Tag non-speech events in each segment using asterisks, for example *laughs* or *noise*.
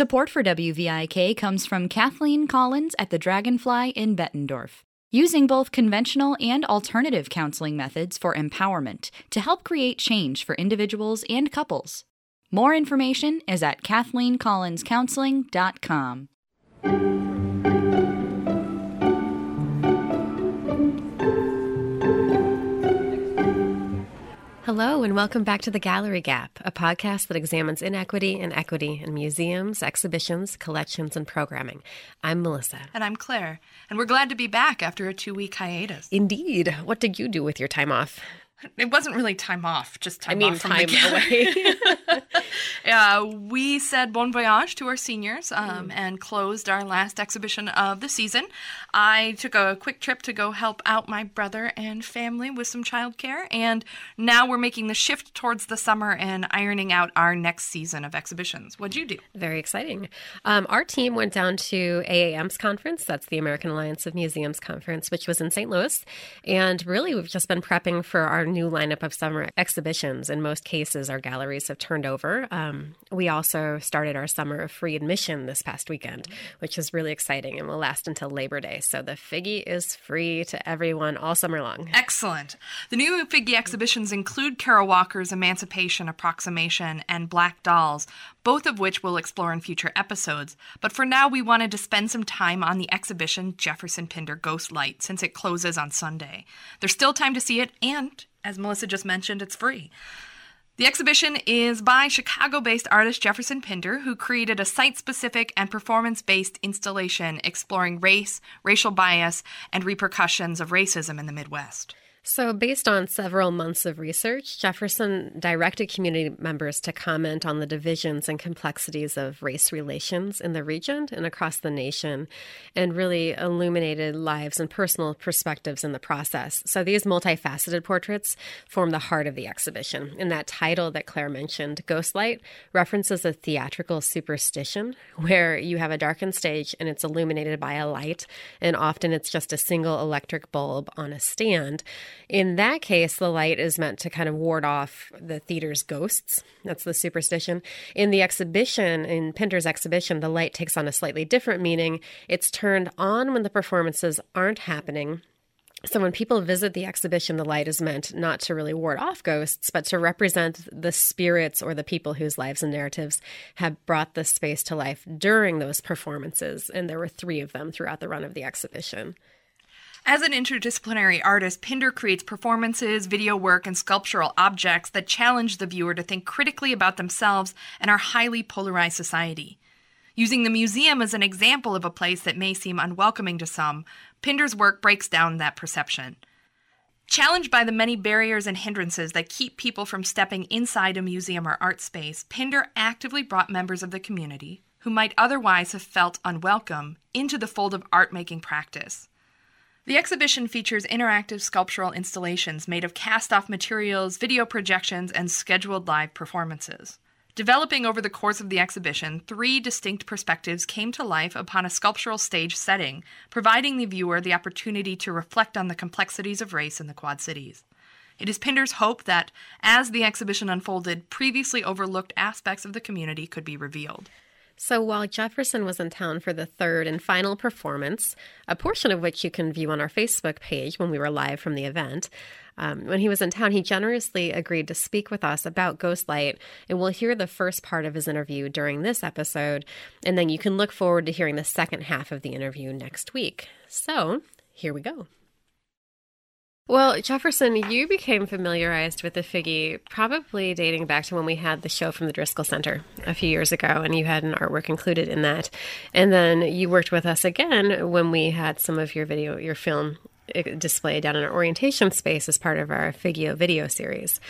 Support for WVIK comes from Kathleen Collins at the Dragonfly in Bettendorf, using both conventional and alternative counseling methods for empowerment to help create change for individuals and couples. More information is at KathleenCollinsCounseling.com. Hello, and welcome back to The Gallery Gap, a podcast that examines inequity and equity in museums, exhibitions, collections, and programming. I'm Melissa. And I'm Claire. And we're glad to be back after a two week hiatus. Indeed. What did you do with your time off? It wasn't really time off, just time I mean, time away. *laughs* *laughs* uh, we said bon voyage to our seniors um, Mm. and closed our last exhibition of the season. I took a quick trip to go help out my brother and family with some childcare, and now we're making the shift towards the summer and ironing out our next season of exhibitions. What'd you do? Very exciting. Um, our team went down to AAM's conference. That's the American Alliance of Museums conference, which was in St. Louis. And really, we've just been prepping for our new lineup of summer exhibitions. In most cases, our galleries have turned over. Um, we also started our summer of free admission this past weekend, which is really exciting and will last until Labor Day. So the Figge is free to everyone all summer long. Excellent. The new Figge exhibitions include Kara Walker's Emancipation Approximation and Black Dolls, both of which we'll explore in future episodes. But for now, we wanted to spend some time on the exhibition Jefferson Pinder Ghost Light since it closes on Sunday. There's still time to see it, and as Melissa just mentioned, it's free. The exhibition is by Chicago based artist Jefferson Pinder, who created a site specific and performance based installation exploring race, racial bias, and repercussions of racism in the Midwest. So, based on several months of research, Jefferson directed community members to comment on the divisions and complexities of race relations in the region and across the nation, and really illuminated lives and personal perspectives in the process. So, these multifaceted portraits form the heart of the exhibition. And that title that Claire mentioned, Ghostlight, references a theatrical superstition where you have a darkened stage and it's illuminated by a light, and often it's just a single electric bulb on a stand. In that case, the light is meant to kind of ward off the theater's ghosts. That's the superstition. In the exhibition, in Pinder's exhibition, the light takes on a slightly different meaning. It's turned on when the performances aren't happening. So when people visit the exhibition, the light is meant not to really ward off ghosts, but to represent the spirits or the people whose lives and narratives have brought the space to life during those performances. And there were three of them throughout the run of the exhibition. As an interdisciplinary artist, Pinder creates performances, video work, and sculptural objects that challenge the viewer to think critically about themselves and our highly polarized society. Using the museum as an example of a place that may seem unwelcoming to some, Pinder's work breaks down that perception. Challenged by the many barriers and hindrances that keep people from stepping inside a museum or art space, Pinder actively brought members of the community, who might otherwise have felt unwelcome, into the fold of art making practice. The exhibition features interactive sculptural installations made of cast off materials, video projections, and scheduled live performances. Developing over the course of the exhibition, three distinct perspectives came to life upon a sculptural stage setting, providing the viewer the opportunity to reflect on the complexities of race in the Quad Cities. It is Pinder's hope that, as the exhibition unfolded, previously overlooked aspects of the community could be revealed. So while Jefferson was in town for the third and final performance, a portion of which you can view on our Facebook page when we were live from the event, um, when he was in town, he generously agreed to speak with us about Ghostlight, and we'll hear the first part of his interview during this episode, and then you can look forward to hearing the second half of the interview next week. So here we go. Well, Jefferson, you became familiarized with the Figge probably dating back to when we had the show from the Driskell Center a few years ago, and you had an artwork included in that. And then you worked with us again when we had some of your video, your film eh, displayed down in our orientation space as part of our Figio video series.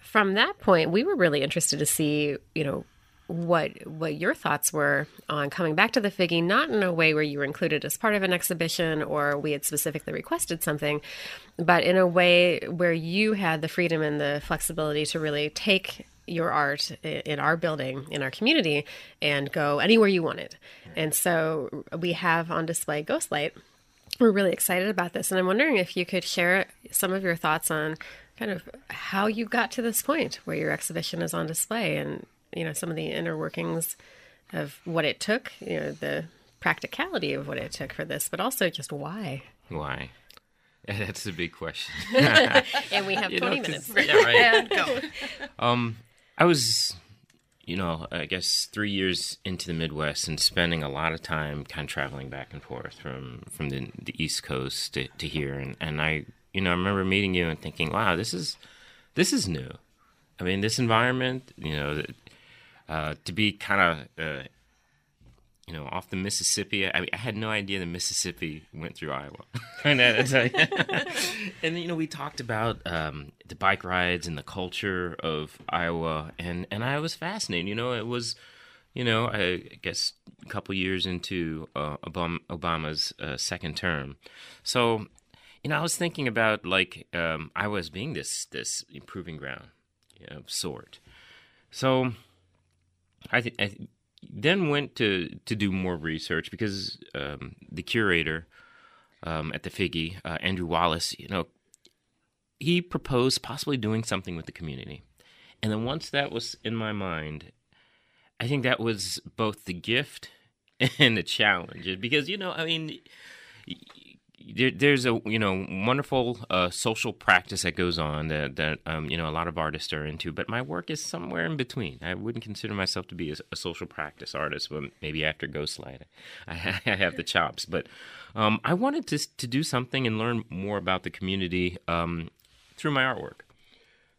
From that point, we were really interested to see, you know, what what your thoughts were on coming back to the Figge, not in a way where you were included as part of an exhibition or we had specifically requested something, but in a way where you had the freedom and the flexibility to really take your art in our building, in our community, and go anywhere you wanted. And so we have on display Ghostlight. We're really excited about this, and I'm wondering if you could share some of your thoughts on kind of how you got to this point where your exhibition is on display and you know some of the inner workings of what it took, you know, the practicality of what it took for this, but also just why. Why? That's a big question. *laughs* *laughs* and we have You 20 know, minutes. Yeah, right. *laughs* And go. Um, I was, you know, I guess three years into the Midwest and spending a lot of time kind of traveling back and forth from from the, the East Coast to, to here, and and I, you know, I remember meeting you and thinking, wow, this is this is new. I mean, this environment, you know, uh, to be kind of. Uh, you know, off the Mississippi. I, mean, I had no idea the Mississippi went through Iowa. *laughs* *laughs* and, you know, we talked about um, the bike rides and the culture of Iowa, and and I was fascinated. You know, it was, you know, I guess a couple years into uh, Obama's uh, second term, so you know, I was thinking about like um, Iowa as being this this improving ground, you know, of sort. So I th- then went to to do more research because um, the curator um, at the Figge, uh, Andrew Wallace, you know, he proposed possibly doing something with the community, and then once that was in my mind, I think that was both the gift *laughs* and the challenge because you know, I mean. There, there's a you know wonderful uh, social practice that goes on that that um, you know a lot of artists are into, but my work is somewhere in between. I wouldn't consider myself to be a, a social practice artist, but maybe after Ghostlight, *laughs* I, I have the chops. But um, I wanted to to do something and learn more about the community um, through my artwork.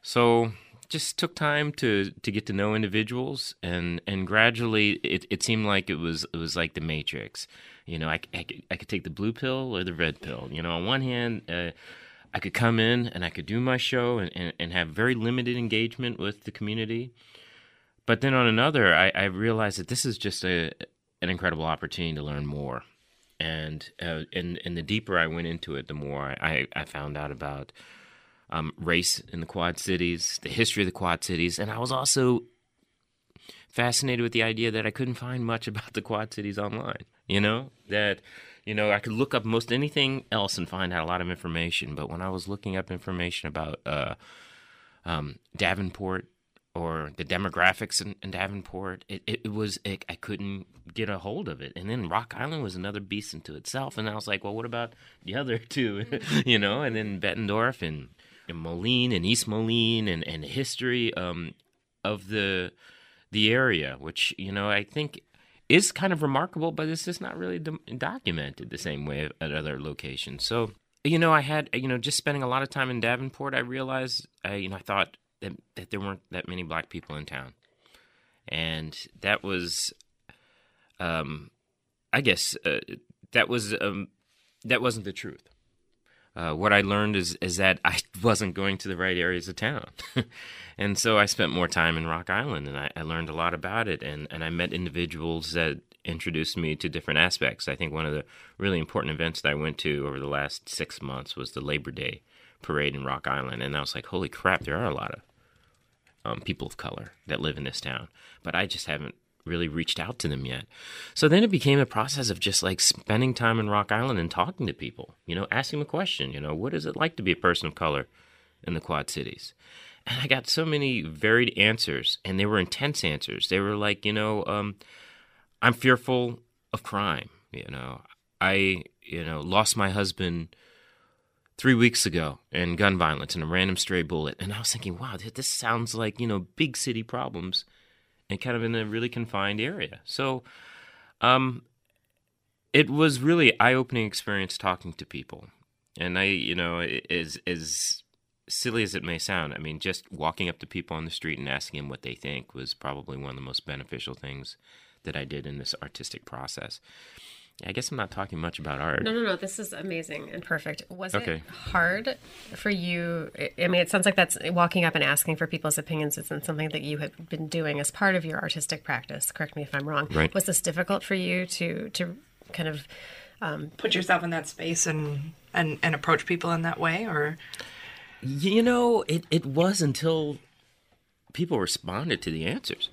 So just took time to to get to know individuals and and gradually it, it seemed like it was it was like the matrix. You know I, I, could, I could take the blue pill or the red pill. You know on one hand uh, i could come in and i could do my show and, and, and have very limited engagement with the community. But then on another i, I realized that this is just a an incredible opportunity to learn more. And uh, and and the deeper i went into it the more i i found out about um, race in the Quad Cities, the history of the Quad Cities, and I was also fascinated with the idea that I couldn't find much *laughs* about the Quad Cities online. You know that you know I could look up most anything else and find out a lot of information, but when I was looking up information about uh, um, Davenport or the demographics in, in Davenport, it, it, it was it, I couldn't get a hold of it. And then Rock Island was another beast into itself, and I was like, well, what about the other *laughs* two? *laughs* you know, and then Bettendorf and and Moline and East Moline and, and history um, of the the area, which you know I think is kind of remarkable, but it's just not really do- documented the same way at other locations. So you know, I had you know just spending a lot of time in Davenport, I realized I you know I thought that, that there weren't that many black people in town, and that was, um, I guess uh, that was um, that wasn't the truth uh, what I learned is is that I *laughs* wasn't going to the right areas of town, *laughs* and so I spent more time in Rock Island, and I, I learned a lot about it, and, and I met individuals that introduced me to different aspects. I think one of the really important events that I went to over the last six months was the Labor Day parade in Rock Island, and I was like, holy crap, there are a lot of um, people of color that live in this town, but I just haven't really reached out to them yet. So then it became a process of just like spending time in Rock Island and talking to people, you know, asking them a question, you know, what is it like to be a person of color in the Quad Cities? And I got so many varied answers, and they were intense answers. They were like, you know, um, I'm fearful of crime. You know, I, you know, lost my husband three weeks ago in gun violence and a random stray bullet. And I was thinking, wow, this sounds like, you know, big city problems and kind of in a really confined area. So um, it was really eye-opening experience talking to people. And I, you know, as as silly as it may sound, I mean, just walking up to people on the street and asking them what they think was probably one of the most beneficial things that I did in this artistic process. I guess I'm not talking much about art. No, no, no. This is amazing and perfect. Was Okay. it hard for you? I mean, it sounds like that's walking up and asking for people's opinions isn't something that you have been doing as part of your artistic practice. Correct me if I'm wrong. Right. Was this difficult for you to to kind of Put yourself in that space and and and approach people in that way, or You know, it, it was until people responded to the answers.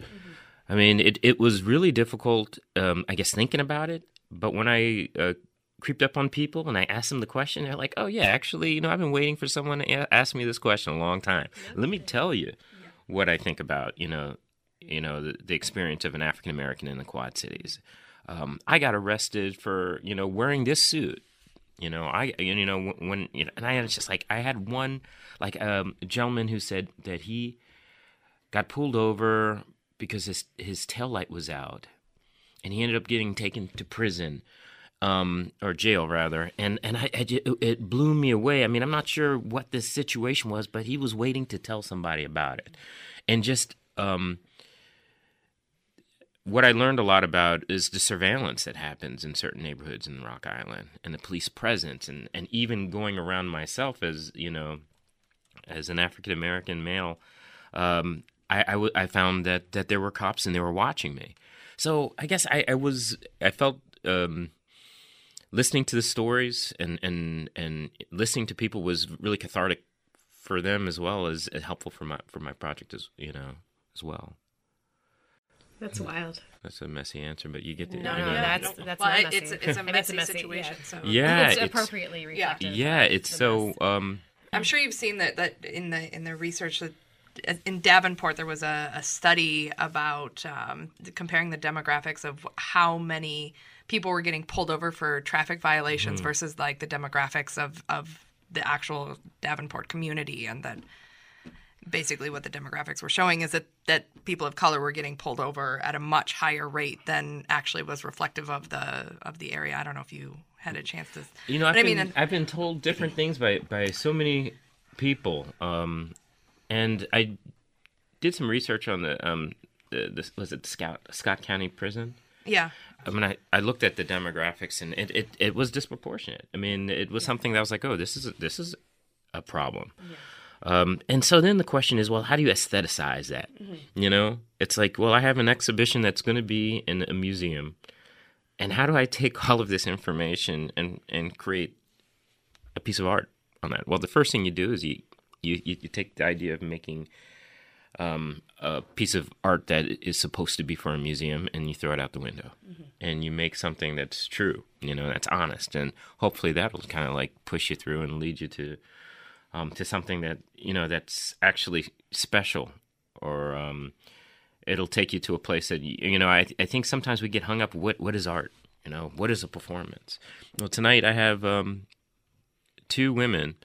I mean, it, it was really difficult, um, I guess, thinking about it. But when I uh, creeped up on people and I asked them the question, they're like, oh, yeah, actually, you know, I've been waiting for someone to a- ask me this question a long time. Let me tell you what I think about, you know, you know, the, the experience of an African American in the Quad Cities. Um, I got arrested for you know wearing this suit. You know, I you know when you know, and I was just like I had one like um, a gentleman who said that he got pulled over because his his tail light was out, and he ended up getting taken to prison um, or jail rather, and and I, I, it blew me away. I mean, I'm not sure what this situation was, but he was waiting to tell somebody about it, and just um, what I learned a lot about is the surveillance that happens in certain neighborhoods in Rock Island, and the police presence, and and even going around myself as you know, as an African American male, um, I, I, w- I found that that there were cops and they were watching me. So I guess I, I was I felt um, listening to the stories and and and listening to people was really cathartic for them as well as helpful for my for my project as you know as well. That's wild. That's a messy answer, but you get the no, you no, know, that's that's well, not messy. it's it's a messy, it's a *laughs* messy situation. Yeah. So Yeah, it's, it's- appropriately reflective. yeah, of it's so um I'm sure you've seen that that in the in the research that in Davenport there was a, a study about um, comparing the demographics of how many people were getting pulled over for traffic violations versus like the demographics of of the actual Davenport community, and that basically what the demographics were showing is that that people of color were getting pulled over at a much higher rate than actually was reflective of the of the area. I don't know if you had a chance to. You know, I've but I been, mean, I've been told different things by, by so many people, um, and I did some research on the um, the, the was it Scott Scott County Prison. yeah. I mean, I, I looked at the demographics, and it, it, it was disproportionate. I mean, it was something that was like, oh, this is a, this is a problem. Um, and so then the question is, well, how do you aestheticize that? You know, it's like, well, I have an exhibition that's going to be in a museum, and how do I take *laughs* all of this information and and create a piece of art on that? Well, the first thing you do is you you you, you take the idea of making um, a piece of art that is supposed to be for a museum, and you throw it out the window, and you make something that's true, you know, that's honest, and hopefully that'll kind of like push you through and lead you to um, to something that you know that's actually special, or um, it'll take you to a place that you, you know. I I think sometimes we get hung up. What what is art? You know, what is a performance? Well, tonight I have um, two women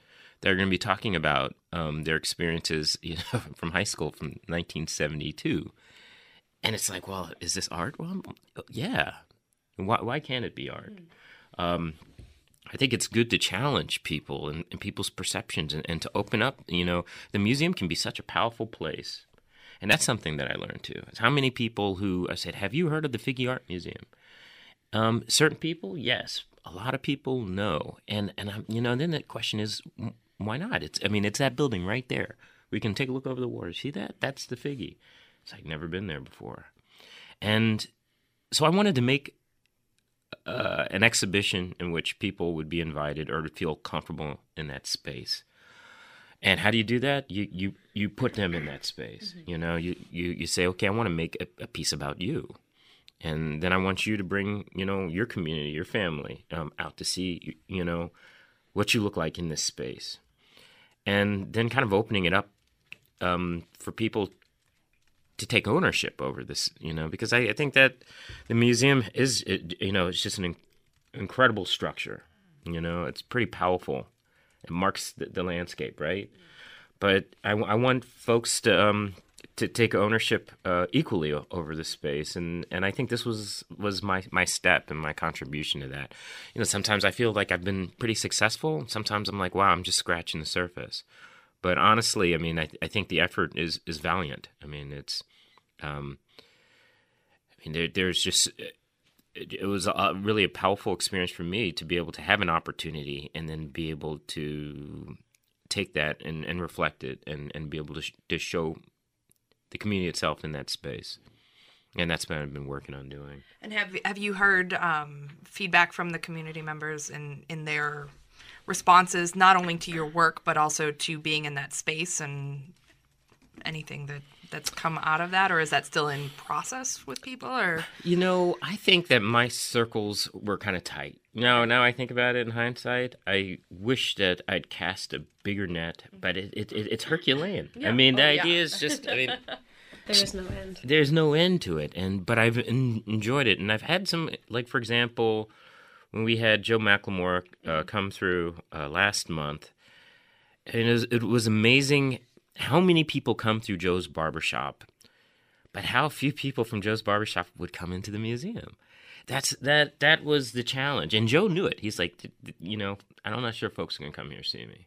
that are going to be talking about um, their experiences *laughs* you know, from high school from 1972. And it's like, well, is this art? Well, yeah. Why, why can't it be art? Um, I think it's good to challenge people and, and people's perceptions and, and to open up. You know, the museum can be such a powerful place. And that's something that I learned too. Is how many people who I said, Have you heard of the Figge Art Museum? Um, certain people, yes. A lot of people, no. And and I'm, you know, then the question is, why not? It's I mean, it's that building right there. We can take a look over the water. See that? That's the Figge. It's like never been there before. And so I wanted to make uh, an exhibition in which people would be invited or to feel comfortable in that space. And how do you do that? You you you put them in that space. You know, you you you say, okay, I want to make a, a piece about you and then I want you to bring you know your community, your family um, out to see you know what you look like in this space, and then kind of opening it up um, for people to take ownership over this, you know, because I, I think that the museum is it, you know it's just an in- incredible structure, you know, it's pretty powerful, it marks the, the landscape, right? But I, I want folks to um, to take ownership uh, equally over the space, and, and I think this was was my my step and my contribution to that. You know, sometimes I feel like I've been pretty successful. Sometimes I'm like, wow, I'm just scratching the surface. But honestly, I mean, I, I think the effort is is valiant. I mean, it's, um, I mean, there, there's just it, it was a, really a powerful experience for me to be able to have an opportunity and then be able to take that and, and reflect it and, and be able to, sh- to show the community itself in that space. And that's what I've been working on doing. And have have you heard um, feedback from the community members in in their responses, not only to your work but also to being in that space and anything that that's come out of that, or is that still in process with people? Or You know, I think that my circles were kind of tight. Now, now I think about it in hindsight, I wish that I'd cast a bigger net, but it, it, it it's Herculean. I mean, the Oh, yeah. idea is just, I mean, *laughs* There's no end. There's no end to it, and but I've en- enjoyed it, and I've had some like for example, when we had Joe McLemore uh, come through uh, last month, and it was, it was amazing how many people come through Joe's barbershop, but how few people from Joe's barbershop would come into the museum. That's that that was the challenge, and Joe knew it. He's like, you know, I'm not sure folks are gonna come here see me,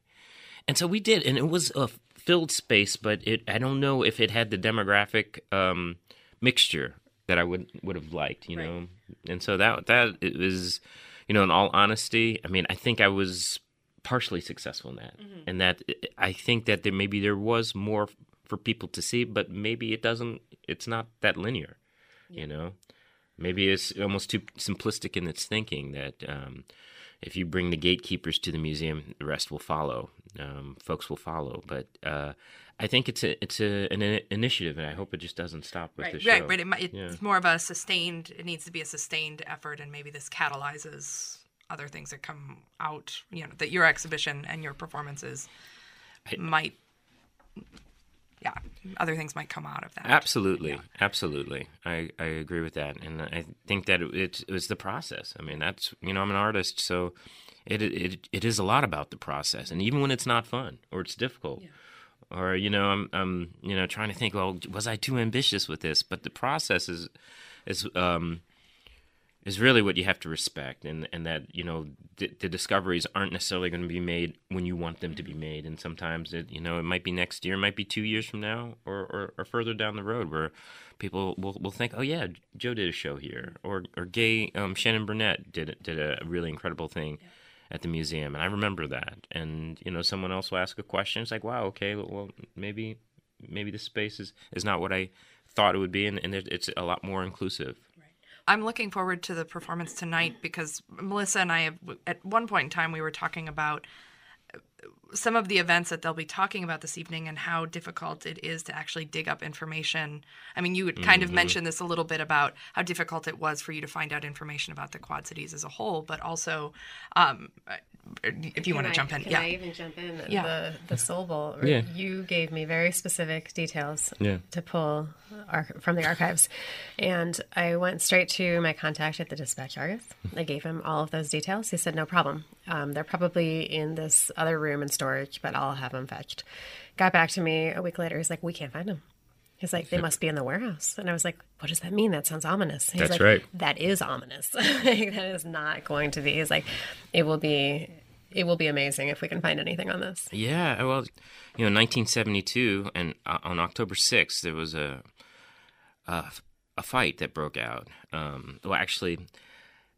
and so we did, and it was a filled space, but it I don't know if it had the demographic um, mixture that I would would have liked, you know, and so that that it was, you know, in all honesty, I mean, I think I was partially successful in that, and that I think that there maybe there was more for people to see, but maybe it doesn't. It's not that linear, you know. Maybe it's almost too simplistic in its thinking that um, if you bring the gatekeepers to the museum, the rest will follow. Um, folks will follow, but uh, I think it's a it's a, an i- initiative, and I hope it just doesn't stop with Right, the show. right, right. It, might- it's Yeah. more of a sustained. It needs to be a sustained effort, and maybe this catalyzes other things that come out. You know, that your exhibition and your performances might. Yeah, other things might come out of that. Absolutely, absolutely. I, I agree with that, and I think that it, it was the process. I mean, that's you know I'm an artist, so it it it is a lot about the process, and even when it's not fun or it's difficult, or you know I'm I'm you know trying to think, well, was I too ambitious with this? But the process is is um is really what you have to respect, and and that you know the, the discoveries aren't necessarily going to be made when you want them to be made, and sometimes it you know it might be next year, it might be two years from now, or or, or further down the road where people will, will think, oh yeah, Joe did a show here, or or Gaye um, Shannon Burnett did did a really incredible thing. At the museum, and I remember that. And you know, someone else will ask a question. It's like, wow, okay, well, maybe, maybe this space is, is not what I thought it would be, and, and it's a lot more inclusive. I'm looking forward to the performance tonight because Melissa and I have, at one point in time, we were talking about some of the events that they'll be talking about this evening and how difficult it is to actually dig up information. I mean, you had kind of mentioned this a little bit about how difficult it was for you to find out information about the Quad Cities as a whole, but also, um, if you want to I- jump in, Can yeah. I even jump in? Yeah. The the Soul Bowl. Yeah. You gave me very specific details Yeah. to pull ar- from the archives, and I went straight to my contact at the Dispatch Argus. I gave him all of those details. He said, "No problem. Um, they're probably in this other room in storage, but I'll have them fetched." Got back to me a week later. He's like, "We can't find them." He's like, they must be in the warehouse. And I was like, what does that mean? That sounds ominous. He's That's like, right. That is ominous. *laughs* Like, that is not going to be. He's like, it will be, it will be amazing if we can find anything on this. Yeah, well, you know, 1972, and uh, on October 6th, there was a a, a fight that broke out. Um, well, actually,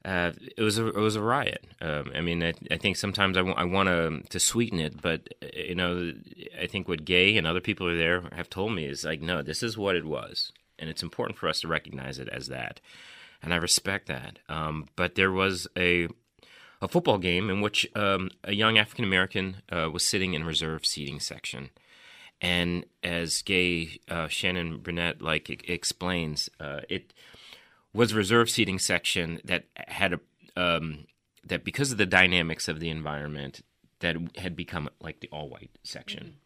uh, it was a it was a riot. Um, I mean, I, I think sometimes I want to to sweeten it, but uh, you know, I think what Gaye and other people are there have told me is like, no, this is what it was, and it's important for us to recognize it as that, and I respect that. Um, but there was a a football game in which um, a young African American uh, was sitting in reserve seating section, and as Gaye uh, Shannon Burnett like explains, uh, it was a reserve seating section that had a um, that because of the dynamics of the environment that had become like the all white section.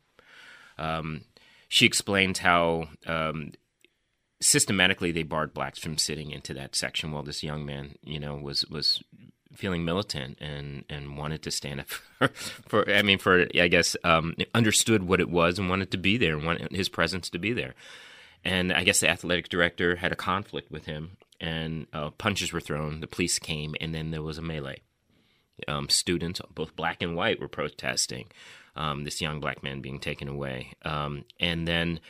Um, she explains how um, systematically they barred blacks from sitting into that section while this young man, you know, was was feeling militant and and wanted to stand up *laughs* for, for I mean for I guess um, understood what it was and wanted to be there and wanted his presence to be there. And I guess the athletic director had a conflict with him, and uh, punches were thrown. The police came, and then there was a melee. Um, students, both black and white, were protesting um, this young black man being taken away. Um, and then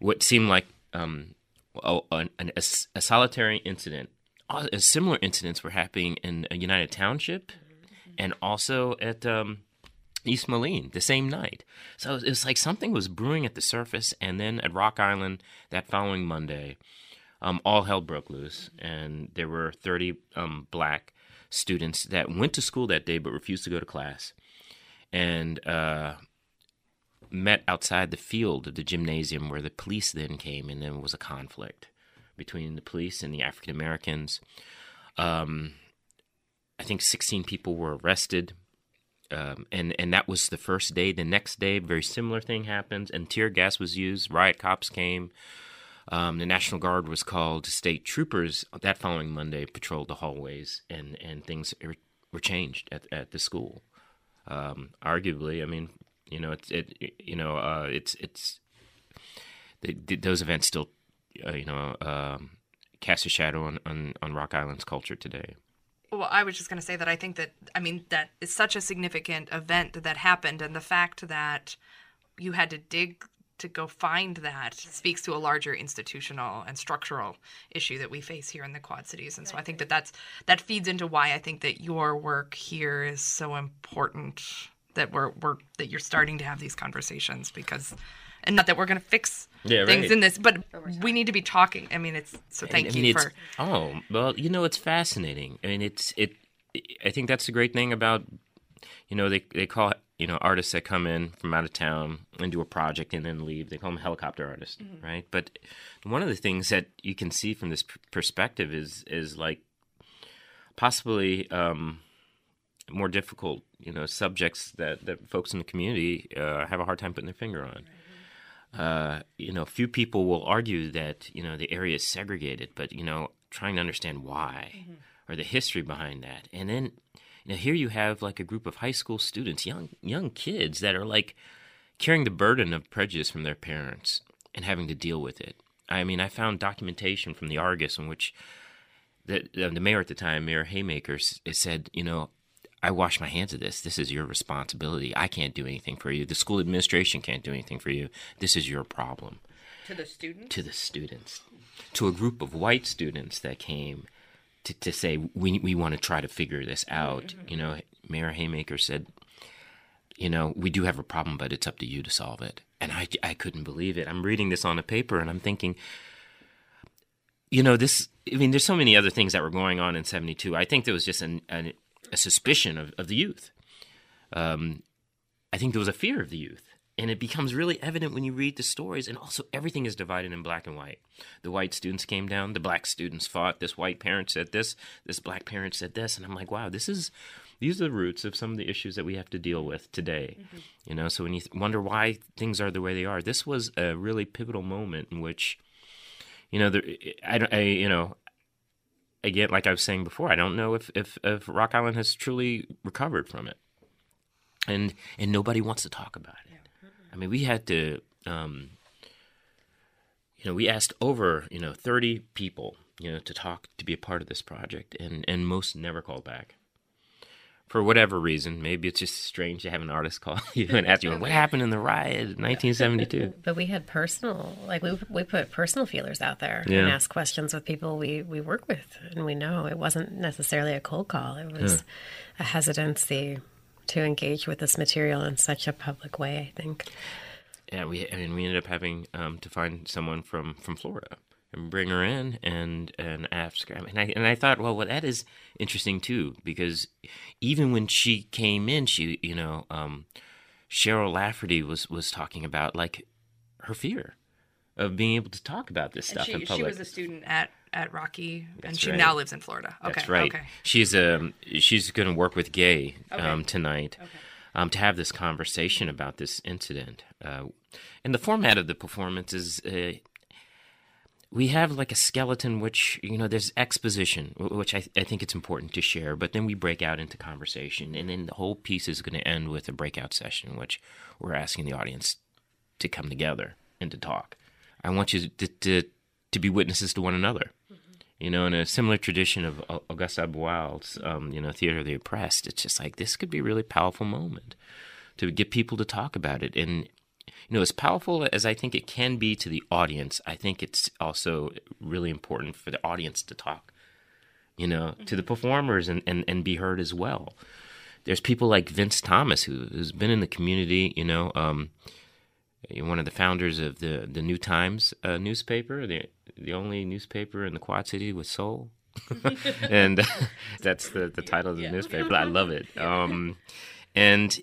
what seemed like um, a, a, a solitary incident. Uh, Similar incidents were happening in a United Township and also at um, East Moline the same night. So it was like something was brewing at the surface, and then at Rock Island that following Monday, um, all hell broke loose, and there were 30 um, black students that went to school that day but refused to go to class, and uh, met outside the field of the gymnasium where the police then came, and there was a conflict between the police and the African Americans. Um, I think 16 people were arrested. Um, and and that was the first day. The next day, very similar thing happens, and tear gas was used. Riot cops came. Um, the National Guard was called. State troopers that following Monday patrolled the hallways, and, and things were changed at, at the school. Um, arguably, I mean, you know, it's it, you know, uh, it's it's those events still, uh, you know, um, cast a shadow on, on, on Rock Island's culture today. Well, I was just going to say that I think that I mean that is such a significant event that happened, and the fact that you had to dig to go find that speaks to a larger institutional and structural issue that we face here in the Quad Cities. And so I think that that's that feeds into why I think that your work here is so important that we're we're that you're starting to have these conversations because and not that we're going to fix yeah, things right. in this, but we need to be talking. I mean, it's so thank I mean, you for. Oh well, you know, it's fascinating. I mean, it's it. I think that's the great thing about, you know, they they call you know artists that come in from out of town and do a project and then leave they call them helicopter artists mm-hmm. right but one of the things that you can see from this perspective is is like possibly um, more difficult you know subjects that that folks in the community uh, have a hard time putting their finger on uh, you know few people will argue that you know the area is segregated but you know trying to understand why mm-hmm. or the history behind that and then now here you have like a group of high school students, young young kids that are like carrying the burden of prejudice from their parents and having to deal with it. I mean, I found documentation from the Argus in which the the mayor at the time, Mayor Haymaker, said, you know, I wash my hands of this. This is your responsibility. I can't do anything for you. The school administration can't do anything for you. This is your problem. To the students? To the students. To a group of white students that came to, to say we we want to try to figure this out. Mm-hmm. You know, Mayor Haymaker said, you know, we do have a problem, but it's up to you to solve it. And I I couldn't believe it. I'm reading this on a paper, and I'm thinking, you know, this. I mean, there's so many other things that were going on in '72. I think there was just an, an, a suspicion of, of the youth. Um, I think there was a fear of the youth and it becomes really evident when you read the stories and also everything is divided in black and white the white students came down the black students fought this white parent said this this black parent said this and i'm like wow this is these are the roots of some of the issues that we have to deal with today mm-hmm. you know so when you wonder why things are the way they are this was a really pivotal moment in which you know there, I, I you know again like i was saying before i don't know if, if if rock island has truly recovered from it. And and nobody wants to talk about it. I mean, we had to, um, you know, we asked over, you know, 30 people, you know, to talk, to be a part of this project, and, and most never called back. For whatever reason, maybe it's just strange to have an artist call *laughs* you and ask you, what *laughs* happened in the riot in 1972? *laughs* But we had personal, like we, we put personal feelers out there yeah. and asked questions with people we, we work with. And we know it wasn't necessarily a cold call, it was yeah. a hesitancy to engage with this material in such a public way. I think. Yeah, we I mean we ended up having um, to find someone from from Florida and bring her in and and ask her. And I and I thought, well, well, that is interesting too because even when she came in, she you know um, Cheryl Lafferty was was talking about like her fear of being able to talk about this stuff she, in public. She was a student at at Rocky, That's and she right. now lives in Florida. Okay, That's right. Okay. She's um she's going to work with Gaye okay. um tonight. Okay. Um, to have this conversation about this incident, uh, and the format of the performance is uh, we have like a skeleton which you know there's exposition which I, I, think it's important to share but then we break out into conversation and then the whole piece is going to end with a breakout session which we're asking the audience to come together and to talk i want you to, to, to be witnesses to one another you know, in a similar tradition of Augusto Boal's, um, you know, Theater of the Oppressed, it's just like this could be a really powerful moment to get people to talk about it. And, you know, as powerful as I think it can be to the audience, I think it's also really important for the audience to talk, you know, mm-hmm. to the performers and, and, and be heard as well. There's people like Vince Thomas, who, who's been in the community, you know, um, one of the founders of the the New Times uh, newspaper, the the only newspaper in the Quad City with soul. *laughs* and *laughs* that's the, the title of the yeah. newspaper. I love it. *laughs* Um, and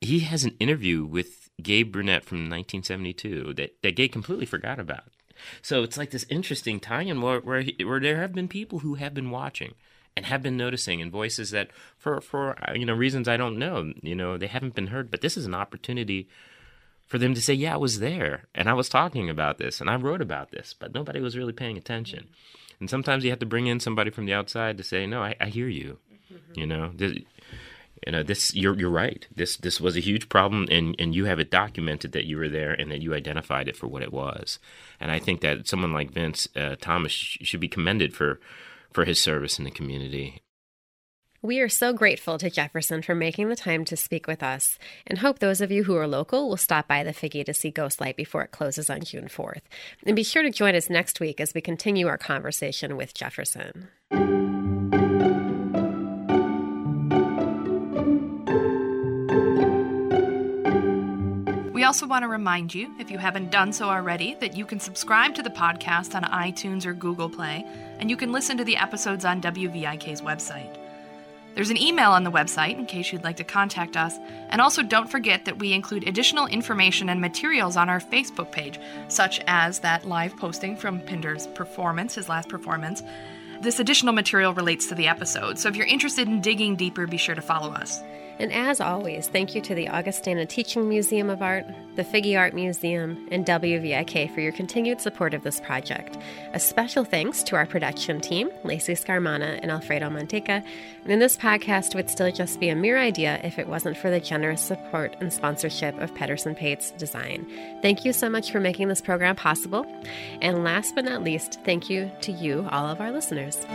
he has an interview with Gaye Burnett from 1972 that, that Gaye completely forgot about. So it's like this interesting tie-in where, where, where there have been people who have been watching and have been noticing and voices that for for uh, you know reasons I don't know you know they haven't been heard but this is an opportunity for them to say, "Yeah, I was there and I was talking about this and I wrote about this," but nobody was really paying attention. And sometimes you have to bring in somebody from the outside to say, "No, I, I hear you." You know, you know, this you're you're right. This this was a huge problem, and and you have it documented that you were there and that you identified it for what it was. And I think that someone like Vince uh, Thomas should be commended for for his service in the community. We are so grateful to Jefferson for making the time to speak with us and hope those of you who are local will stop by the Figge to see Ghostlight before it closes on June 4th. And be sure to join us next week as we continue our conversation with Jefferson. Also want to remind you, if you haven't done so already, that you can subscribe to the podcast on iTunes or Google Play, and you can listen to the episodes on WVIK's website. There's an email on the website in case you'd like to contact us. And also, don't forget that we include additional information and materials on our Facebook page, such as that live posting from Pinder's performance, his last performance. This additional material relates to the episode, so if you're interested in digging deeper, be sure to follow us. And as always, thank you to the Augustana Teaching Museum of Art, the Figge Art Museum, and WVIK for your continued support of this project. A special thanks to our production team, Lacey Scarmana and Alfredo Manteca. And this podcast would still just be a mere idea if it wasn't for the generous support and sponsorship of Pedersen Pates Design. Thank you so much for making this program possible. And last but not least, thank you to you, all of our listeners.